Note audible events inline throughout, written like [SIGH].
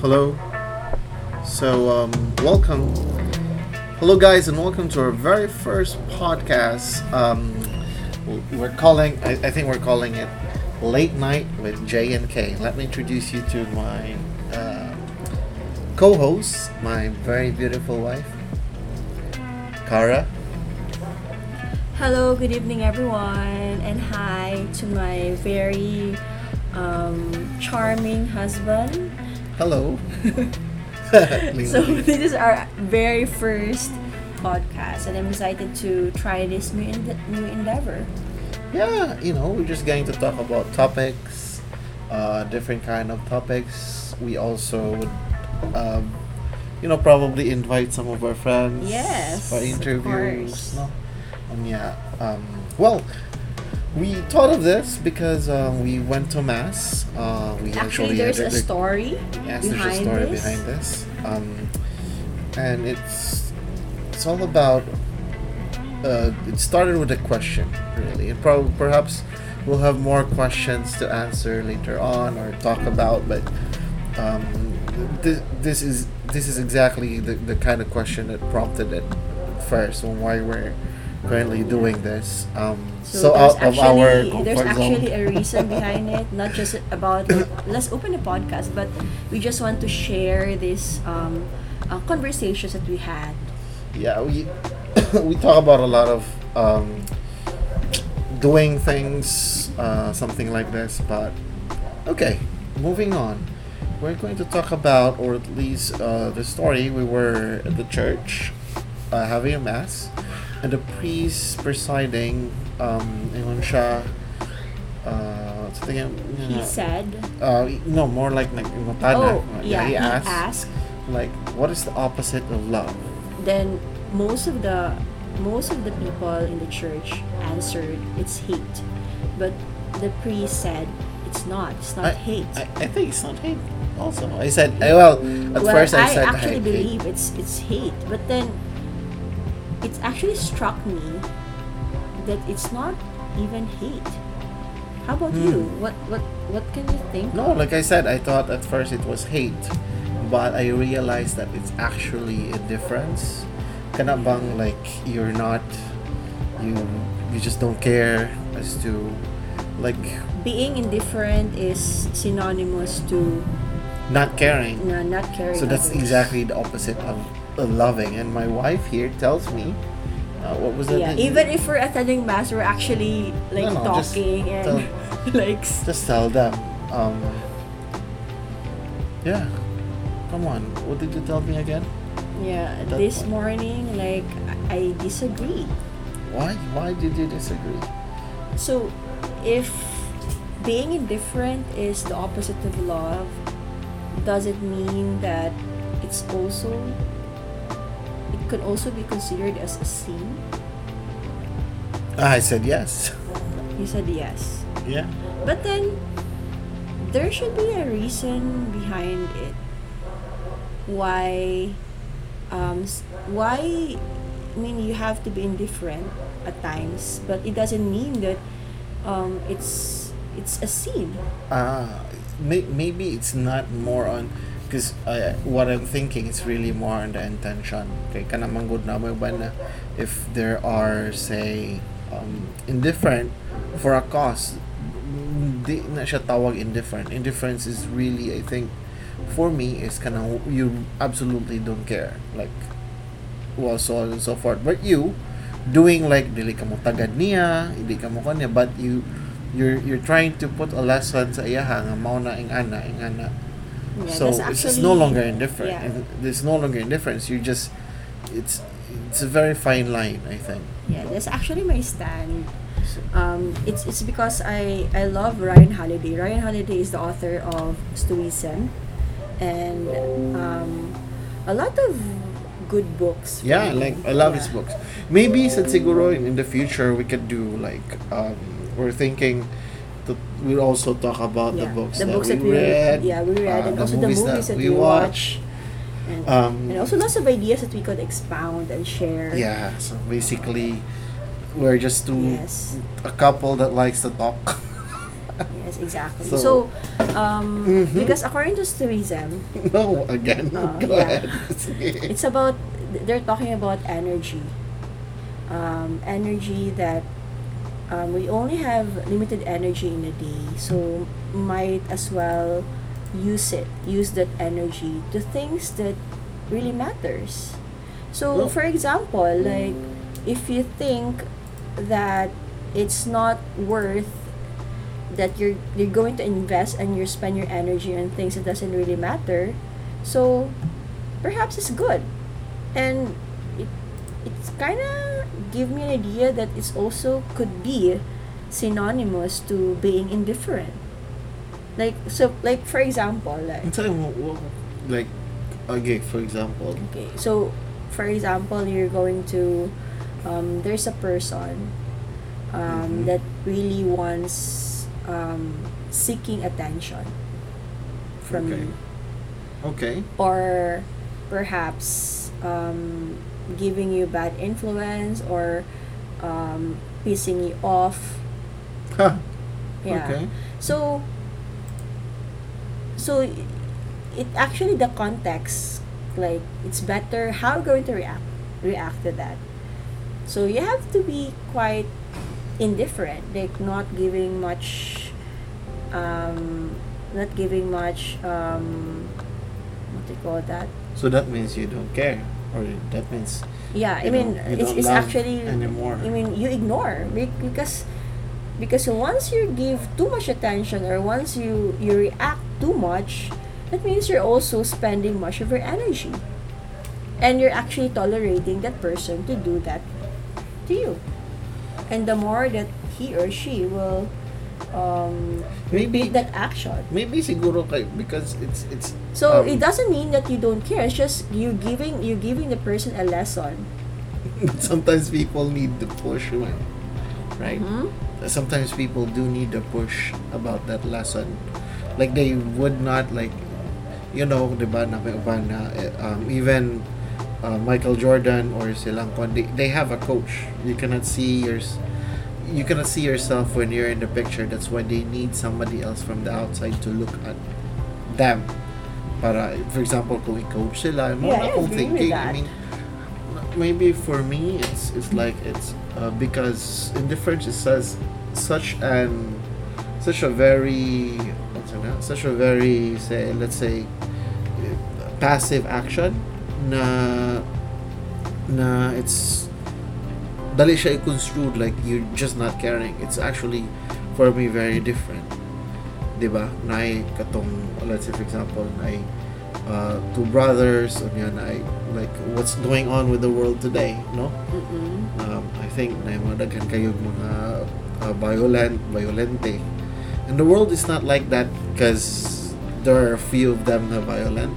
Hello. So, um, welcome. Hello, guys, and welcome to our very first podcast. Um, we're calling, I, I think we're calling it Late Night with J and K. Let me introduce you to my uh, co host, my very beautiful wife, Kara. Hello, good evening, everyone, and hi to my very um, charming husband. Hello. [LAUGHS] So, this is our very first podcast, and I'm excited to try this new, new endeavor. yeah, you know, we're just going to talk about topics, uh, different kind of topics. We also would, um, you know, probably invite some of our friends Yes, for interviews. No? Um, yeah. Um, well, we thought of this because um, we went to mass. Uh, we Actually, actually there's a story Yes, there's a story this. behind this. Um, and it's it's all about. Uh, it started with a question, really. And probably perhaps we'll have more questions to answer later on or talk about. But um, this, this is this is exactly the, the kind of question that prompted it first on why we're currently doing this. Um, so there's out of our actually, there's comfort zone. actually a reason behind it, not just about let's open a podcast, but we just want to share these um, uh, conversations that we had. yeah we [COUGHS] we talk about a lot of um, doing things uh, something like this but okay moving on we're going to talk about or at least uh, the story we were at the church uh, having a mass and the priest presiding um ingon siya uh, the thing? He said, uh, no more like like "Oh, yeah." he He asked asked. like what is the opposite of love Then most of the most of the people in the church answered, "It's hate," but the priest said, "It's not. It's not I, hate." I, I think it's not hate. Also, I said eh, well. At well, first, I, I said actually hate. believe it's it's hate, but then it's actually struck me that it's not even hate. How about Hmm. you? What what what can you think? No, of? like I said, I thought at first it was hate, but I realized that it's actually indifference. Kana bang like you're not, you you just don't care as to, like being indifferent is synonymous to not caring. uh, not caring. So that's others. exactly the opposite of loving. And my wife here tells me, uh, what was that? Yeah, even if we're attending mass, we're actually like No, no, talking and [LAUGHS] like just tell them. Um, yeah. Come on. What did you tell me again? yeah. This point. morning, like I disagree. Why? Why did you disagree? So, if being indifferent is the opposite of love, does it mean that it's also it could also be considered as a sin? I said yes. You said yes. Yeah. But then there should be a reason behind it. Why um why I mean you have to be indifferent at times, but it doesn't mean that um it's it's a sin. Uh, may, maybe it's not more on because uh, what I'm thinking is really more on the intention. Okay, kanamang good na ba na if there are say um, indifferent for a cause, di na siya tawag indifferent. Indifference is really I think for me is of you absolutely don't care like well so on and so forth. But you doing like dili ka mo tagad niya, hindi ka mo kanya but you you're you're trying to put a lesson sa iyaha nga mao na ing ana ing ana. Yeah, so it's no longer indifferent. yeah. There's no longer indifference. You just it's it's a very fine line, I think. Yeah, that's actually my stand. Um, it's it's because I I love Ryan Holiday. Ryan Holiday is the author of Stoicism, and um, a lot of good books. yeah, like I love his books. Maybe since siguro in, in the future we could do like um, we're thinking we'll also talk about the books the that books we that we read. yeah we read, uh, and also the movies that, we watch, and, Um, and also lots of ideas that we could expound and share. Yeah, so basically, we're just two Yes. a couple that likes to talk. [LAUGHS] yes, exactly. So- So, um, Mhm. because according to Stoicism, [LAUGHS] no, again. Uh, [LAUGHS] Go yeah. It's about they're talking about energy um, energy that um, we only have limited energy in a day so might as well use it use that energy to things that really matters. So Well- for example like if you think that it's not worth that you're you're going to invest and you spend your energy on things that doesn't really matter so perhaps it's good. And it's kind of give me an idea that it's also could be synonymous to being indifferent like so like for example like I'm you, what- like, okay, for example. okay so for example you're going to um, there's a person um, Mhm. that really wants um, seeking attention from Okay. you Okay. or perhaps um, giving you bad influence or um, pissing you off. Huh. Yeah. Okay. So, so it actually the context, like it's better how you're going to react react to that. So you have to be quite indifferent, like not giving much, um, not giving much, um, what do you call that? So that means you don't care, or that means Yeah, I mean, don't- it's, don't it's love actually anymore. I mean, you ignore because because once you give too much attention or once you you react too much, that means you're also spending much of your energy, and you're actually tolerating that person to do that to you, and the more that he or she will um, Maybe- that action. maybe siguro kay because it's it's So um, it doesn't mean that you don't care. It's just you giving you giving the person a lesson. [LAUGHS] sometimes people need the push, right? Mhm. Sometimes people do need the push about that lesson. Like they would not like, you know, di ba, na eh, um, even uh, Michael Jordan or silang they, they have a coach. You cannot see your, you cannot see yourself when you're in the picture. That's why they need somebody else from the outside to look at them. Para, for example, kung i-coach sila, mo Yeah, akong thinking, I mean, maybe for me it's it's like it's uh, because indifference is such such an such a very what's it now? such a very say let's say passive action na na it's dali siya i-construed like you're just not caring. It's actually for me very different. Diba na katong let's say for example na uh, two brothers o niya na like what's going on with the world today no? Mm-mm. um, I think na mga daghan kayo mga uh, violent violente. And the world is not like that because there are a few of them na violent.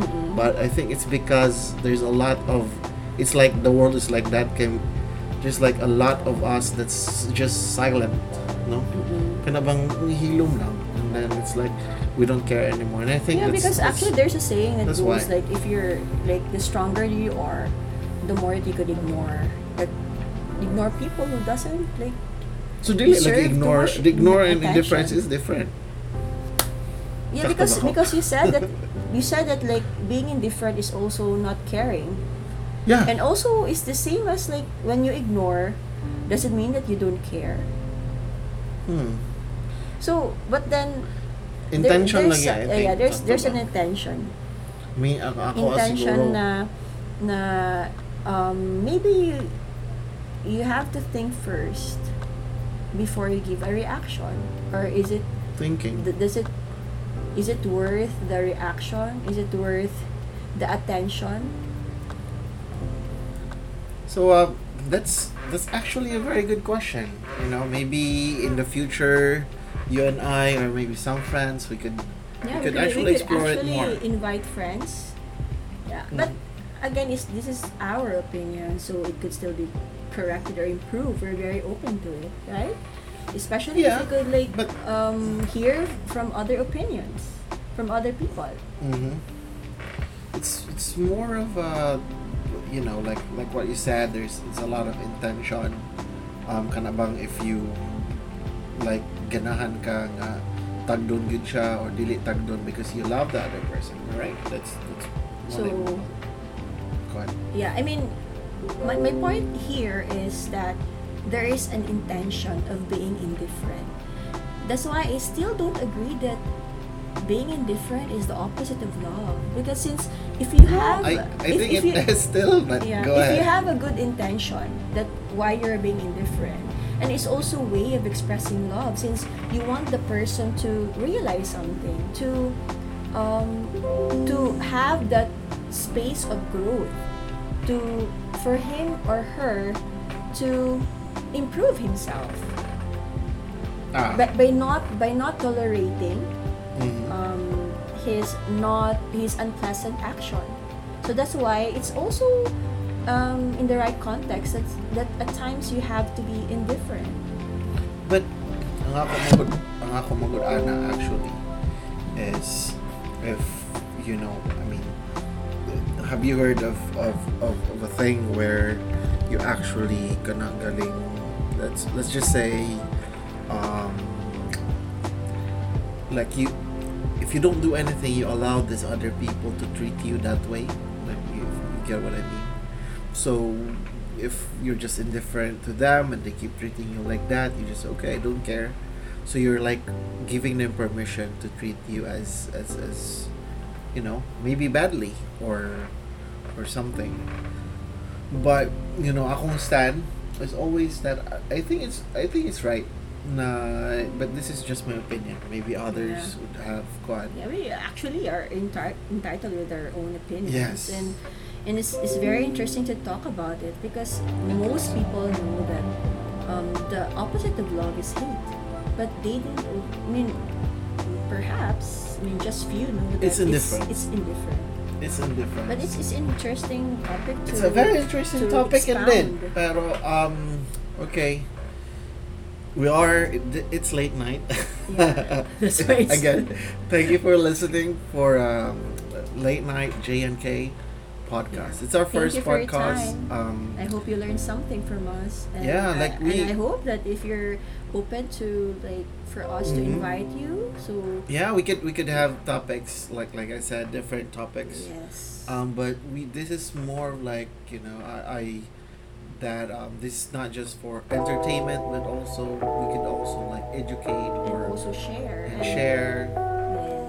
Mm-mm. but I think it's because there's a lot of it's like the world is like that can just like a lot of us that's just silent no? Mm-hmm. Hilom lang. And then it's like we don't care anymore. And I think Yeah, because actually there's a saying that goes why. like if you're like the stronger you are, the more that you could ignore. Like ignore people who doesn't like so dili like ignore ignore and indifference is different? Yeah, because because you said that you said that like being indifferent is also not caring. Yeah And also it's the same as like when you ignore doesn't mean that you don't care. hmm. So, but then there- intention lang yan think. yeah, there's there's an intention. Me, ako, ako intention siguro, na na um, maybe you you have to think first before you give a reaction or is it thinking. th- does it is it worth the reaction is it worth the attention So, uh, that's that's actually a very good question. You know, maybe in the future, you and I, or maybe some friends, we could yeah could actually explore it actually more. invite friends. Yeah but again it's, this is our opinion so it could still be corrected or improved. We're very open to it right? Especially Yeah, if we could like but- um hear from other opinions from other people. Hmm It's it's more of a, you know, like like what you said. There's it's a lot of intention. Um, kana bang if you like ganahan ka nga tagdon good siya or dili tagdon because you love the other person right that's that's So, go ahead yeah, I mean, my, my point here is that there is an intention of being indifferent. That's why I still don't agree that being indifferent is the opposite of love. Because since if you have, I, I if, think if it you, is [LAUGHS] still but yeah, go if ahead. you have a good intention that why you're being indifferent. And it's also a way of expressing love since you want the person to realize something to um, to have that space of growth to for him or her to improve himself. Ah, but by not by not tolerating mhm. um, his not his unpleasant action. So that's why it's also um, in the right context that that at times you have to be indifferent. But ang ako magud ang ako magud ana actually is if you know, I mean have you heard of of, of, of a thing where you actually kana galing let's let's just say um like you if you don't do anything you allow these other people to treat you that way. Like you, you get what i mean? So if you're just indifferent to them and they keep treating you like that you just okay i don't care. So you're like giving them permission to treat you as as as you know maybe badly or or something. But you know akong stand is always that I- I think it's I think it's right na but this is just my opinion maybe others Yeah. would have gone Yeah, we actually are enti- entitled with our own opinions, Yes. and and it's, it's very interesting to talk about it because most people know that um, the opposite of love is hate, but they didn't. I mean, perhaps I mean just few know that It's indifferent. It's, indifferent, it's indifferent but it's it's an interesting topic to. It's a very interesting to topic and then. Pero, um, okay. We are, it's late night. Yeah, that's [LAUGHS] it's- Again, thank you for listening for um, Late Night JNK podcast. It's our first podcast. Um, I hope you learned something from us. And Yeah, I- like we- And I hope that if you're open to like for us to Mhm. invite you, so yeah, we could we could have topics like like I said, different topics. yes. Um, but we this is more like you know I, I that um, this is not just for entertainment, but also we could also like educate and or also share. and share.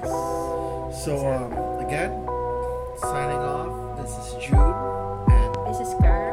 Yes. So um, again, signing off. This is Jude, and, This is Cara,